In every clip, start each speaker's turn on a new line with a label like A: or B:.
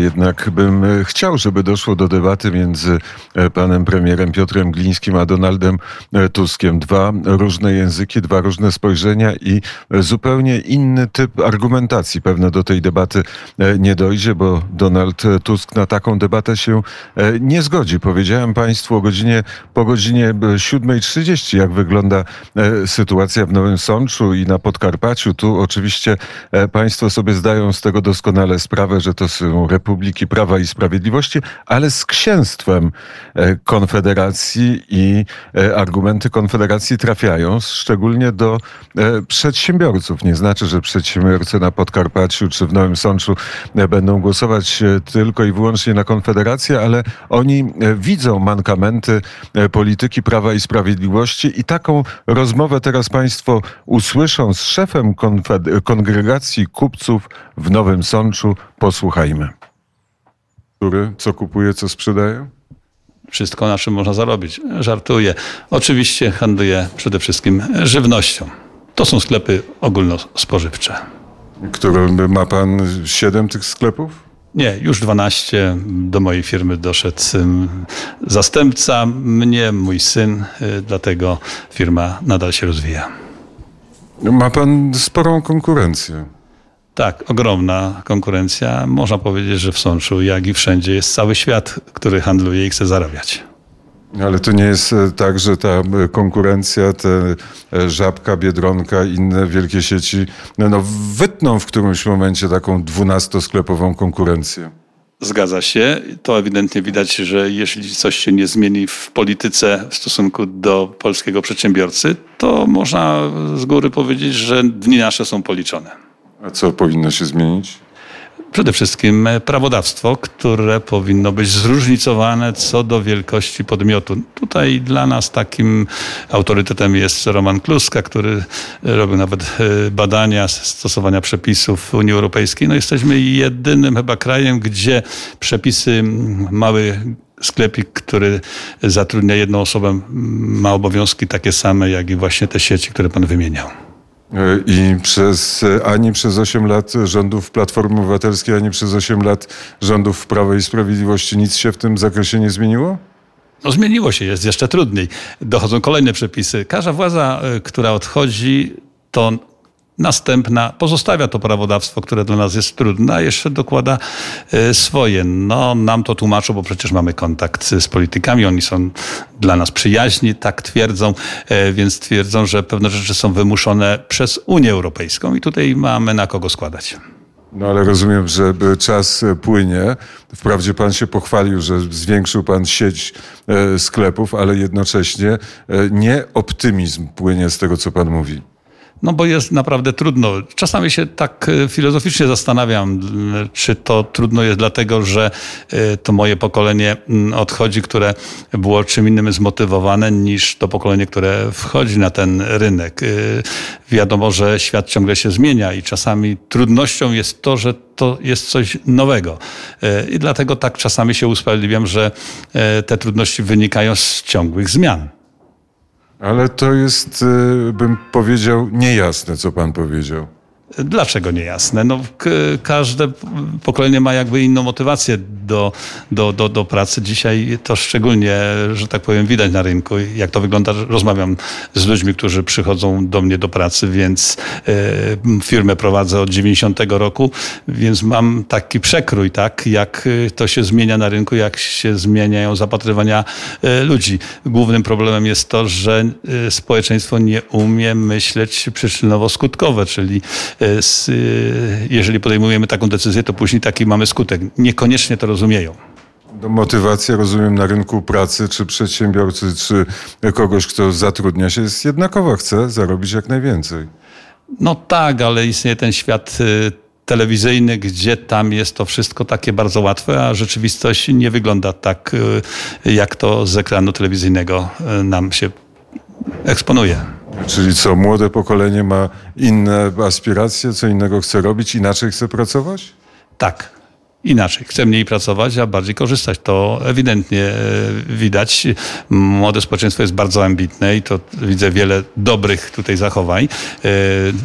A: jednak bym e, chciał, żeby doszło do debaty między e, panem premierem Piotrem Glińskim a Donaldem e, Tuskiem. Dwa różne języki, dwa różne spojrzenia i zupełnie inny typ argumentacji. Pewno do tej debaty nie dojdzie, bo Donald Tusk na taką debatę się nie zgodzi. Powiedziałem państwu o godzinie, po godzinie 7.30, jak wygląda sytuacja w Nowym Sączu i na Podkarpaciu. Tu oczywiście państwo sobie zdają z tego doskonale sprawę, że to są Republiki Prawa i Sprawiedliwości, ale z księstwem e, Konfederacji i e, argumenty Konfederacji trafiają szczególnie do e, przedsiębiorców. Nie znaczy, że przedsiębiorcy na Podkarpaciu czy w Nowym Sączu będą głosować tylko i wyłącznie na Konfederację, ale oni widzą mankamenty polityki Prawa i Sprawiedliwości i taką rozmowę teraz Państwo usłyszą z szefem kongregacji kupców w Nowym Sączu. Posłuchajmy. Który co kupuje, co sprzedaje?
B: Wszystko, na czym można zarobić. Żartuję. Oczywiście handluję przede wszystkim żywnością. To są sklepy ogólnospożywcze.
A: Które ma pan siedem tych sklepów?
B: Nie, już 12. Do mojej firmy doszedł zastępca, mnie, mój syn, y, dlatego firma nadal się rozwija.
A: Ma pan sporą konkurencję.
B: Tak, ogromna konkurencja. Można powiedzieć, że w Sączu, jak i wszędzie, jest cały świat, który handluje i chce zarabiać.
A: Ale to nie jest e, tak, że ta e, konkurencja, te e, Żabka, Biedronka, inne wielkie sieci, no, no wytną w którymś momencie taką dwunastosklepową konkurencję.
B: Zgadza się. To ewidentnie widać, że jeśli coś się nie zmieni w polityce w stosunku do polskiego przedsiębiorcy, to można z góry powiedzieć, że dni nasze są policzone.
A: A co powinno się zmienić?
B: Przede wszystkim prawodawstwo, które powinno być zróżnicowane co do wielkości podmiotu. Tutaj dla nas takim autorytetem jest Roman Kluska, który robił nawet e, badania stosowania przepisów Unii Europejskiej. No jesteśmy jedynym chyba krajem, gdzie przepisy mały sklepik, który zatrudnia jedną osobę, ma obowiązki takie same, jak i właśnie te sieci, które pan wymieniał.
A: I przez, ani przez 8 lat rządów Platformy Obywatelskiej, ani przez 8 lat rządów Prawa i Sprawiedliwości nic się w tym zakresie nie zmieniło?
B: No zmieniło się, jest jeszcze trudniej. Dochodzą kolejne przepisy. Każda władza, e, która odchodzi, to Następna pozostawia to prawodawstwo, które dla nas jest trudne, a jeszcze dokłada e, swoje. No, nam to tłumaczą, bo przecież mamy kontakt z politykami, oni są dla nas przyjaźni, tak twierdzą, e, więc twierdzą, że pewne rzeczy są wymuszone przez Unię Europejską i tutaj mamy na kogo składać.
A: No ale rozumiem, że czas płynie. Wprawdzie pan się pochwalił, że zwiększył pan sieć e, sklepów, ale jednocześnie nie optymizm płynie z tego, co pan mówi.
B: No bo jest naprawdę trudno. Czasami się tak e, filozoficznie zastanawiam, czy to trudno jest dlatego, że e, to moje pokolenie odchodzi, które było czym innym zmotywowane niż to pokolenie, które wchodzi na ten rynek. E, wiadomo, że świat ciągle się zmienia i czasami trudnością jest to, że to jest coś nowego. I dlatego tak czasami się usprawiedliwiam, że te trudności wynikają z ciągłych zmian.
A: Ale to jest, y, bym powiedział, niejasne, co pan powiedział.
B: Dlaczego niejasne? No, każde pokolenie ma jakby inną motywację do, do, do, do pracy. Dzisiaj to szczególnie, że tak powiem, widać na rynku. Jak to wygląda, rozmawiam z ludźmi, którzy przychodzą do mnie do pracy, więc y, firmę prowadzę od 90 roku, więc mam taki przekrój, tak, jak to się zmienia na rynku, jak się zmieniają zapatrywania y, ludzi. Głównym problemem jest to, że y, społeczeństwo nie umie myśleć przyczynowo-skutkowe, czyli E, jeżeli podejmujemy taką decyzję, to później taki mamy skutek. Niekoniecznie to rozumieją.
A: Do motywacja, rozumiem, na rynku pracy, czy przedsiębiorcy, czy kogoś, kto zatrudnia się, jest jednakowa. Chce zarobić jak najwięcej.
B: No tak, ale istnieje ten świat y, telewizyjny, gdzie tam jest to wszystko takie bardzo łatwe, a rzeczywistość nie wygląda tak, jak to z ekranu telewizyjnego nam się eksponuje.
A: Czyli co, młode pokolenie ma inne aspiracje, co innego chce robić, inaczej chce pracować?
B: Tak. inaczej. Chce mniej pracować, a bardziej korzystać. To ewidentnie e, widać. Młode społeczeństwo jest bardzo ambitne i to widzę wiele dobrych tutaj zachowań. E,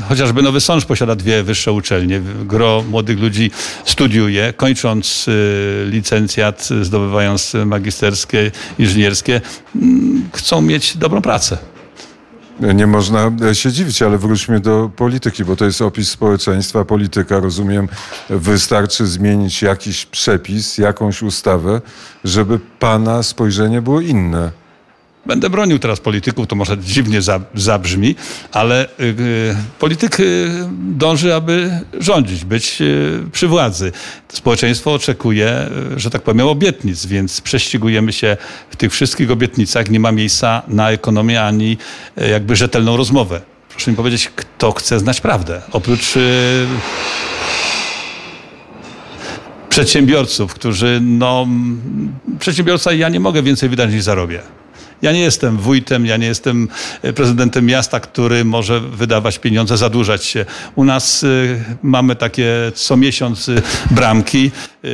B: chociażby Nowy Sącz posiada dwie wyższe uczelnie. Gro młodych ludzi studiuje, kończąc e, licencjat, zdobywając magisterskie, inżynierskie, chcą mieć dobrą pracę.
A: Nie można się dziwić, ale wróćmy do polityki, bo to jest opis społeczeństwa. Polityka, rozumiem, wystarczy zmienić jakiś przepis, jakąś ustawę, żeby pana spojrzenie było inne.
B: Będę bronił teraz polityków, to może dziwnie zabrzmi, ale y, y, polityk y, dąży, aby rządzić, być przy władzy. Społeczeństwo oczekuje, że tak powiem, obietnic, więc prześcigujemy się w tych wszystkich obietnicach. Nie ma miejsca na ekonomię ani jakby rzetelną rozmowę. Proszę mi powiedzieć, kto chce znać prawdę? Oprócz przedsiębiorców, którzy, no, przedsiębiorca, ja nie mogę więcej wydać niż zarobię. Ja nie jestem wójtem, ja nie jestem e, prezydentem miasta, który może wydawać pieniądze, zadłużać się. U nas e, mamy takie co miesiąc e, bramki,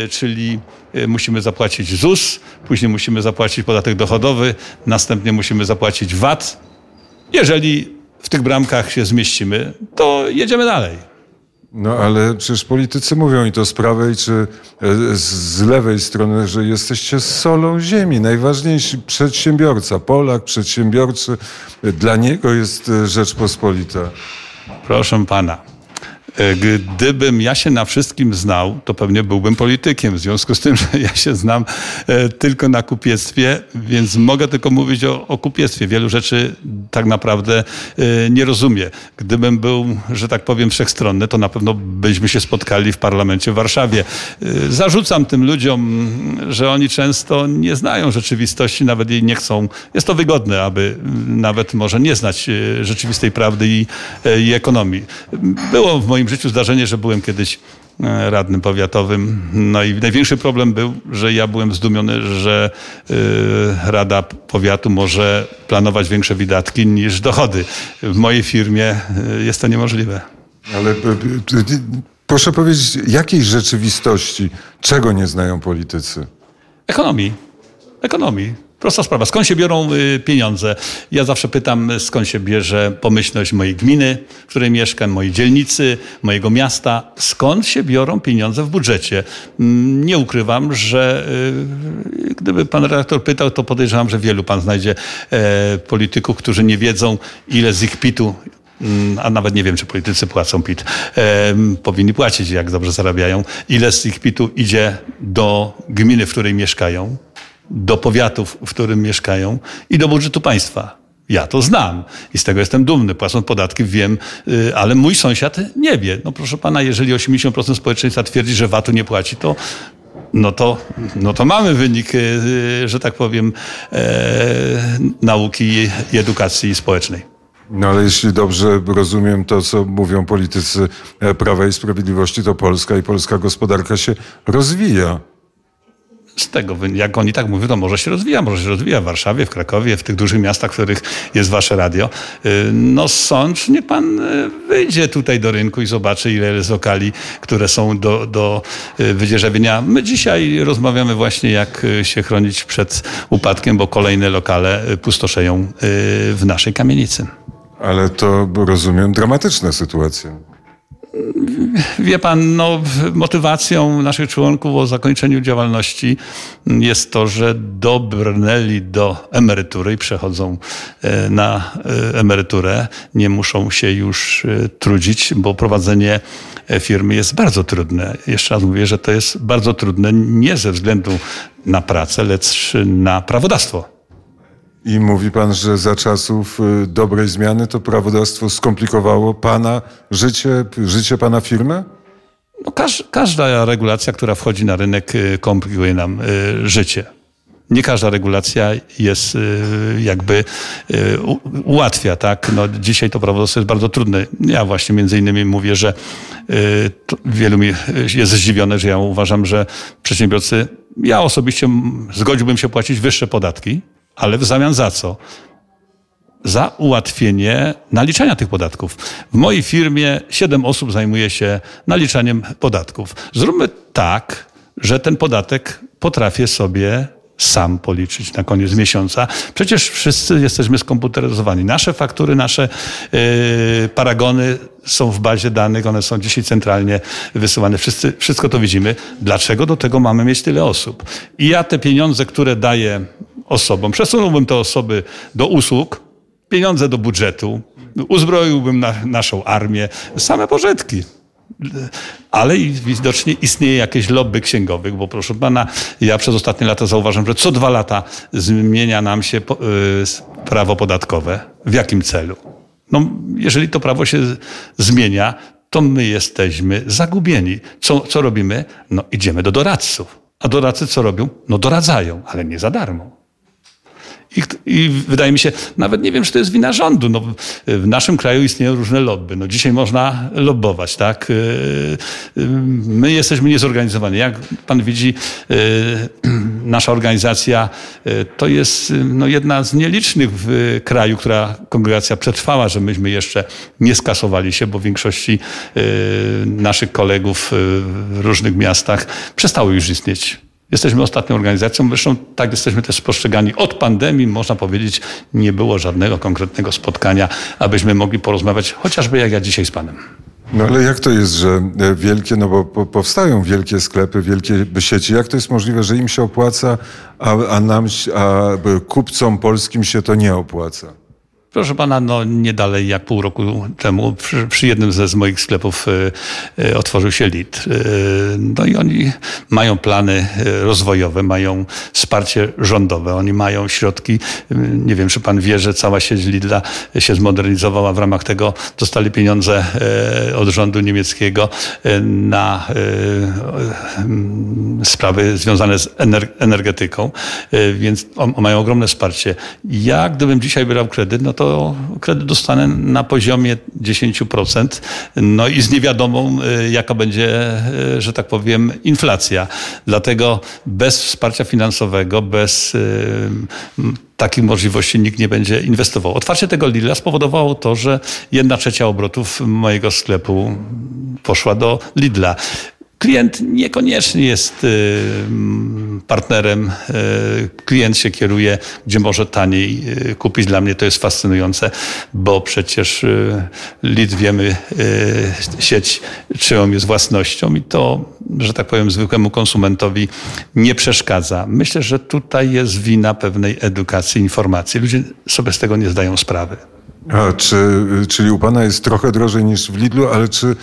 B: czyli musimy zapłacić ZUS, później musimy zapłacić podatek dochodowy, następnie musimy zapłacić VAT. Jeżeli w tych bramkach się zmieścimy, to jedziemy dalej.
A: No ale przecież politycy mówią i to z prawej czy e, z lewej strony, że jesteście solą ziemi. Najważniejszy przedsiębiorca, Polak, przedsiębiorczy, dla niego jest e, Rzeczpospolita.
B: Proszę pana. E, gdybym ja się na wszystkim znał, to pewnie byłbym politykiem. W związku z tym, że ja się znam tylko na kupiectwie, więc mogę tylko mówić o, o kupiectwie. Wielu rzeczy tak naprawdę e, nie rozumiem. Gdybym był, że tak powiem, wszechstronny, to na pewno byśmy się spotkali w parlamencie w Warszawie. Zarzucam tym ludziom, że oni często nie znają rzeczywistości, nawet jej nie chcą. Jest to wygodne, aby nawet może nie znać rzeczywistej prawdy i, i ekonomii. Było w moim życiu zdarzenie, że byłem kiedyś radnym powiatowym. No i największy problem był, że ja byłem zdumiony, że y, Rada Powiatu może planować większe wydatki niż dochody. W mojej firmie y, jest to niemożliwe.
A: Ale proszę powiedzieć, jakiej rzeczywistości, czego nie znają politycy?
B: Ekonomii. Ekonomii. Prosta sprawa. Skąd się biorą y, pieniądze? Ja zawsze pytam, skąd się bierze pomyślność mojej gminy, w której mieszkam, mojej dzielnicy, mojego miasta. Skąd się biorą pieniądze w budżecie? Mm, nie ukrywam, że y, gdyby pan redaktor pytał, to podejrzewam, że wielu pan znajdzie e, polityków, którzy nie wiedzą, ile z ich PIT-u mm, a nawet nie wiem, czy politycy płacą PIT, e, powinni płacić, jak dobrze zarabiają, ile z ich PIT-u idzie do gminy, w której mieszkają, do powiatów, w którym mieszkają i do budżetu państwa. Ja to znam i z tego jestem dumny. Płacąc podatki wiem, y, ale mój sąsiad nie wie. No proszę pana, jeżeli 80% społeczeństwa twierdzi, że VAT-u nie płaci, to no to, no to mamy wynik, y, że tak powiem, e, nauki i edukacji społecznej.
A: No ale jeśli dobrze rozumiem to, co mówią politycy e, Prawa i Sprawiedliwości, to Polska i polska gospodarka się rozwija
B: z tego, jak oni tak mówią, to może się rozwija, może się rozwija w Warszawie, w Krakowie, w tych dużych miastach, w których jest wasze radio. Y, no sąd, niech pan y, wyjdzie tutaj do rynku i zobaczy, ile jest lokali, które są do, do y, wydzierżawienia. My dzisiaj rozmawiamy właśnie, jak się chronić przed upadkiem, bo kolejne lokale pustoszeją w naszej kamienicy.
A: Ale to, rozumiem, dramatyczna sytuacja.
B: Wie pan, no, motywacją naszych członków o zakończeniu działalności jest to, że dobrnęli do emerytury i przechodzą e, na e, emeryturę. Nie muszą się już e, trudzić, bo prowadzenie firmy jest bardzo trudne. Jeszcze raz mówię, że to jest bardzo trudne nie ze względu na pracę, lecz na prawodawstwo.
A: I mówi pan, że za czasów y, dobrej zmiany to prawodawstwo skomplikowało pana życie, życie pana firmy?
B: No, każ, każda regulacja, która wchodzi na rynek, y, komplikuje nam y, życie. Nie każda regulacja jest jakby ułatwia, tak? No, dzisiaj to prawodawstwo jest bardzo trudne. Ja właśnie między innymi mówię, że wielu mi jest zdziwione, że ja uważam, że przedsiębiorcy, ja osobiście zgodziłbym się płacić wyższe podatki, ale w zamian za co? Za ułatwienie naliczania tych podatków. W mojej firmie siedem osób zajmuje się naliczaniem podatków. Zróbmy tak, że ten podatek potrafię sobie sam policzyć na koniec miesiąca. Przecież wszyscy jesteśmy skomputeryzowani. Nasze faktury, nasze yy, paragony są w bazie danych, one są dzisiaj centralnie wysyłane. Wszyscy, wszystko to widzimy. Dlaczego do tego mamy mieć tyle osób? I ja te pieniądze, które daję osobom, przesunąłbym te osoby do usług, pieniądze do budżetu, uzbroiłbym na, naszą armię, same pożytki ale widocznie istnieje jakieś lobby księgowych, bo proszę pana, ja przez ostatnie lata zauważam, że co dwa lata zmienia nam się y, prawo podatkowe. W jakim celu? No, jeżeli to prawo się zmienia, to my jesteśmy zagubieni. Co, co robimy? No, idziemy do doradców. A doradcy co robią? No, doradzają, ale nie za darmo. I, I, wydaje mi się, nawet nie wiem, czy to jest wina rządu. No, w naszym kraju istnieją różne lobby. No, dzisiaj można lobbować, tak? Y, y, my jesteśmy niezorganizowani. Jak pan widzi, y, nasza organizacja to jest no, jedna z nielicznych w kraju, która kongregacja przetrwała, że myśmy jeszcze nie skasowali się, bo w większości naszych kolegów w różnych miastach przestały już istnieć Jesteśmy ostatnią organizacją, zresztą tak jesteśmy też postrzegani. Od pandemii, można powiedzieć, nie było żadnego konkretnego spotkania, abyśmy mogli porozmawiać, chociażby jak ja dzisiaj z panem.
A: No ale jak to jest, że e, wielkie, no bo powstają wielkie sklepy, wielkie sieci, jak to jest możliwe, że im się opłaca, a, a nam, a kupcom polskim się to nie opłaca?
B: Proszę pana, no nie dalej jak pół roku temu przy, przy jednym ze z moich sklepów y, y, otworzył się LID. Y, no i oni mają plany rozwojowe, mają wsparcie rządowe, oni mają środki. Nie wiem, czy pan wie, że cała sieć Lidla się zmodernizowała. W ramach tego dostali pieniądze od rządu niemieckiego na sprawy związane z energetyką, więc mają ogromne wsparcie. Ja, gdybym dzisiaj brał kredyt, no to kredyt dostanę na poziomie 10%, no i z niewiadomą, y, jaka będzie, y, że tak powiem, inflacja. Dlatego bez wsparcia finansowego, bez y, takich możliwości nikt nie będzie inwestował. Otwarcie tego Lidla spowodowało to, że jedna trzecia obrotów mojego sklepu poszła do Lidla. Klient niekoniecznie jest y, partnerem. Y, klient się kieruje, gdzie może taniej y, kupić. Dla mnie to jest fascynujące, bo przecież LID wiemy, sieć czyją jest własnością i to, że tak powiem, zwykłemu konsumentowi nie przeszkadza. Myślę, że tutaj jest wina pewnej edukacji, informacji. Ludzie sobie z tego nie zdają sprawy.
A: A czy, czyli u Pana jest trochę drożej niż w Lidlu, ale czy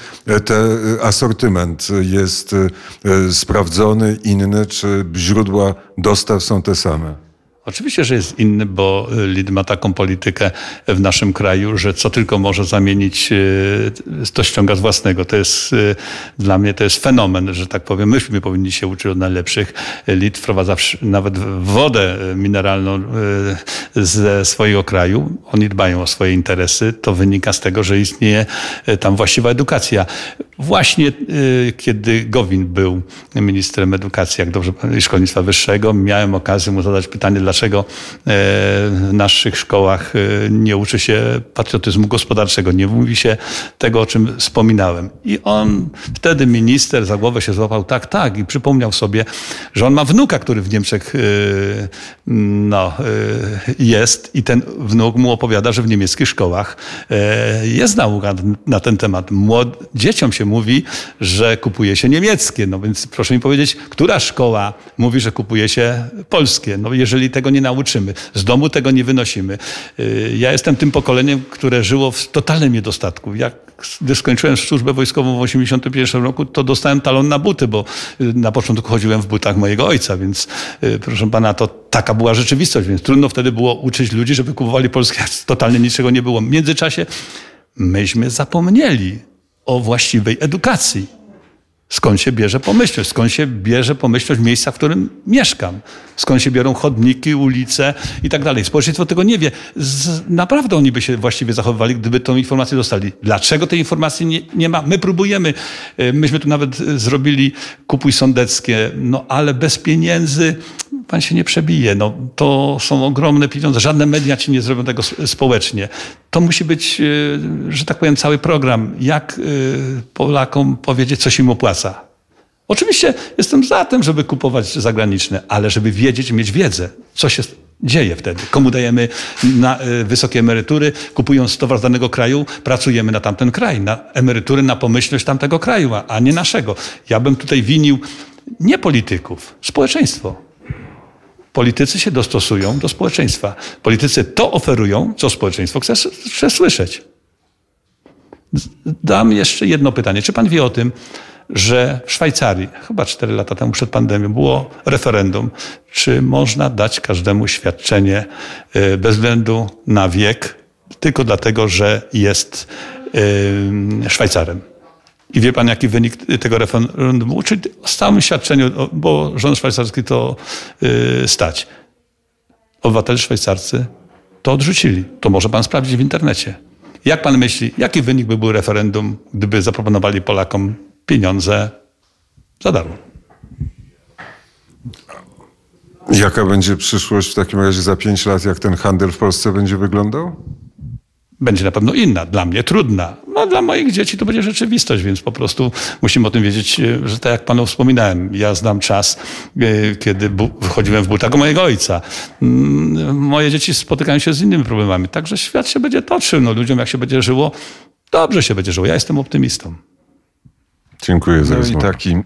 A: ten asortyment jest e, sprawdzony, inny, czy źródła dostaw są te same?
B: Oczywiście, że jest inny, bo LID ma taką politykę w naszym kraju, że co tylko może zamienić, y, to ściąga z własnego. To jest y, dla mnie to jest fenomen, że tak powiem. Myśmy powinni się uczyć od najlepszych. LID wprowadza nawet wodę mineralną ze swojego kraju. Oni dbają o swoje interesy. To wynika z tego, że istnieje tam właściwa edukacja. Właśnie kiedy Gowin był ministrem edukacji, jak dobrze, i szkolnictwa wyższego, miałem okazję mu zadać pytanie, dlaczego dlaczego e, w naszych szkołach e, nie uczy się patriotyzmu gospodarczego, nie mówi się tego, o czym wspominałem. I on wtedy minister za głowę się złapał, tak, tak, i przypomniał sobie, że on ma wnuka, który w Niemczech e, no, jest i ten wnuk mu opowiada, że w niemieckich szkołach jest nauka na ten temat. Młod dzieciom się mówi, że kupuje się niemieckie. No więc proszę mi powiedzieć, która szkoła mówi, że kupuje się polskie? No jeżeli tego tego nie nauczymy. Z domu tego nie wynosimy. Y, ja jestem tym pokoleniem, które żyło w totalnym niedostatku. Jak gdy skończyłem służbę wojskową w 1981 roku, to dostałem talon na buty, bo y, na początku chodziłem w butach mojego ojca, więc y, proszę pana, to taka była rzeczywistość, więc trudno wtedy było uczyć ludzi, żeby kupowali polskie, totalnie niczego nie było. W międzyczasie myśmy zapomnieli o właściwej edukacji. Skąd się bierze pomyślność? Skąd się bierze pomyślność miejsca, w którym mieszkam? Skąd się biorą chodniki, ulice i tak dalej? Społeczeństwo tego nie wie. Z, naprawdę oni by się właściwie zachowywali, gdyby tą informację dostali. Dlaczego tej informacji nie, nie ma? My próbujemy. E, myśmy tu nawet zrobili kupuj sądeckie, no ale bez pieniędzy pan się nie przebije. No, to są ogromne pieniądze. Żadne media ci nie zrobią tego społecznie. To musi być, e, że tak powiem, cały program. Jak e, Polakom powiedzieć, co się im opłaca. Oczywiście jestem za tym, żeby kupować zagraniczne, ale żeby wiedzieć, mieć wiedzę, co się dzieje wtedy. Komu dajemy na y, wysokie emerytury, kupując towar z danego kraju, pracujemy na tamten kraj, na emerytury, na pomyślność tamtego kraju, a nie naszego. Ja bym tutaj winił nie polityków, społeczeństwo. Politycy się dostosują do społeczeństwa. Politycy to oferują, co społeczeństwo chce, chce słyszeć. Dam jeszcze jedno pytanie. Czy pan wie o tym, że w Szwajcarii, chyba 4 lata temu przed pandemią, było referendum, czy można dać każdemu świadczenie y, bez względu na wiek, tylko dlatego, że jest Szwajcarem. I wie pan, jaki wynik tego referendum był? Czyli o stałym świadczeniu, bo rząd szwajcarski to y, stać. Obywatele szwajcarscy to odrzucili. To może pan sprawdzić w internecie. Jak pan myśli, jaki wynik by był referendum, gdyby zaproponowali Polakom pieniądze za darmo?
A: Jaka będzie przyszłość w takim razie za pięć lat, jak ten handel w Polsce będzie wyglądał?
B: Będzie na pewno inna, dla mnie trudna. No, dla moich dzieci to będzie rzeczywistość, więc po prostu musimy o tym wiedzieć, e, że tak jak panu wspominałem, ja znam czas, e, kiedy wchodziłem w butach mojego ojca. Mm, moje dzieci spotykają się z innymi problemami, także świat się będzie toczył. No, ludziom jak się będzie żyło, dobrze się będzie żyło. Ja jestem optymistą.
A: Dziękuję za no rozmowę. I taki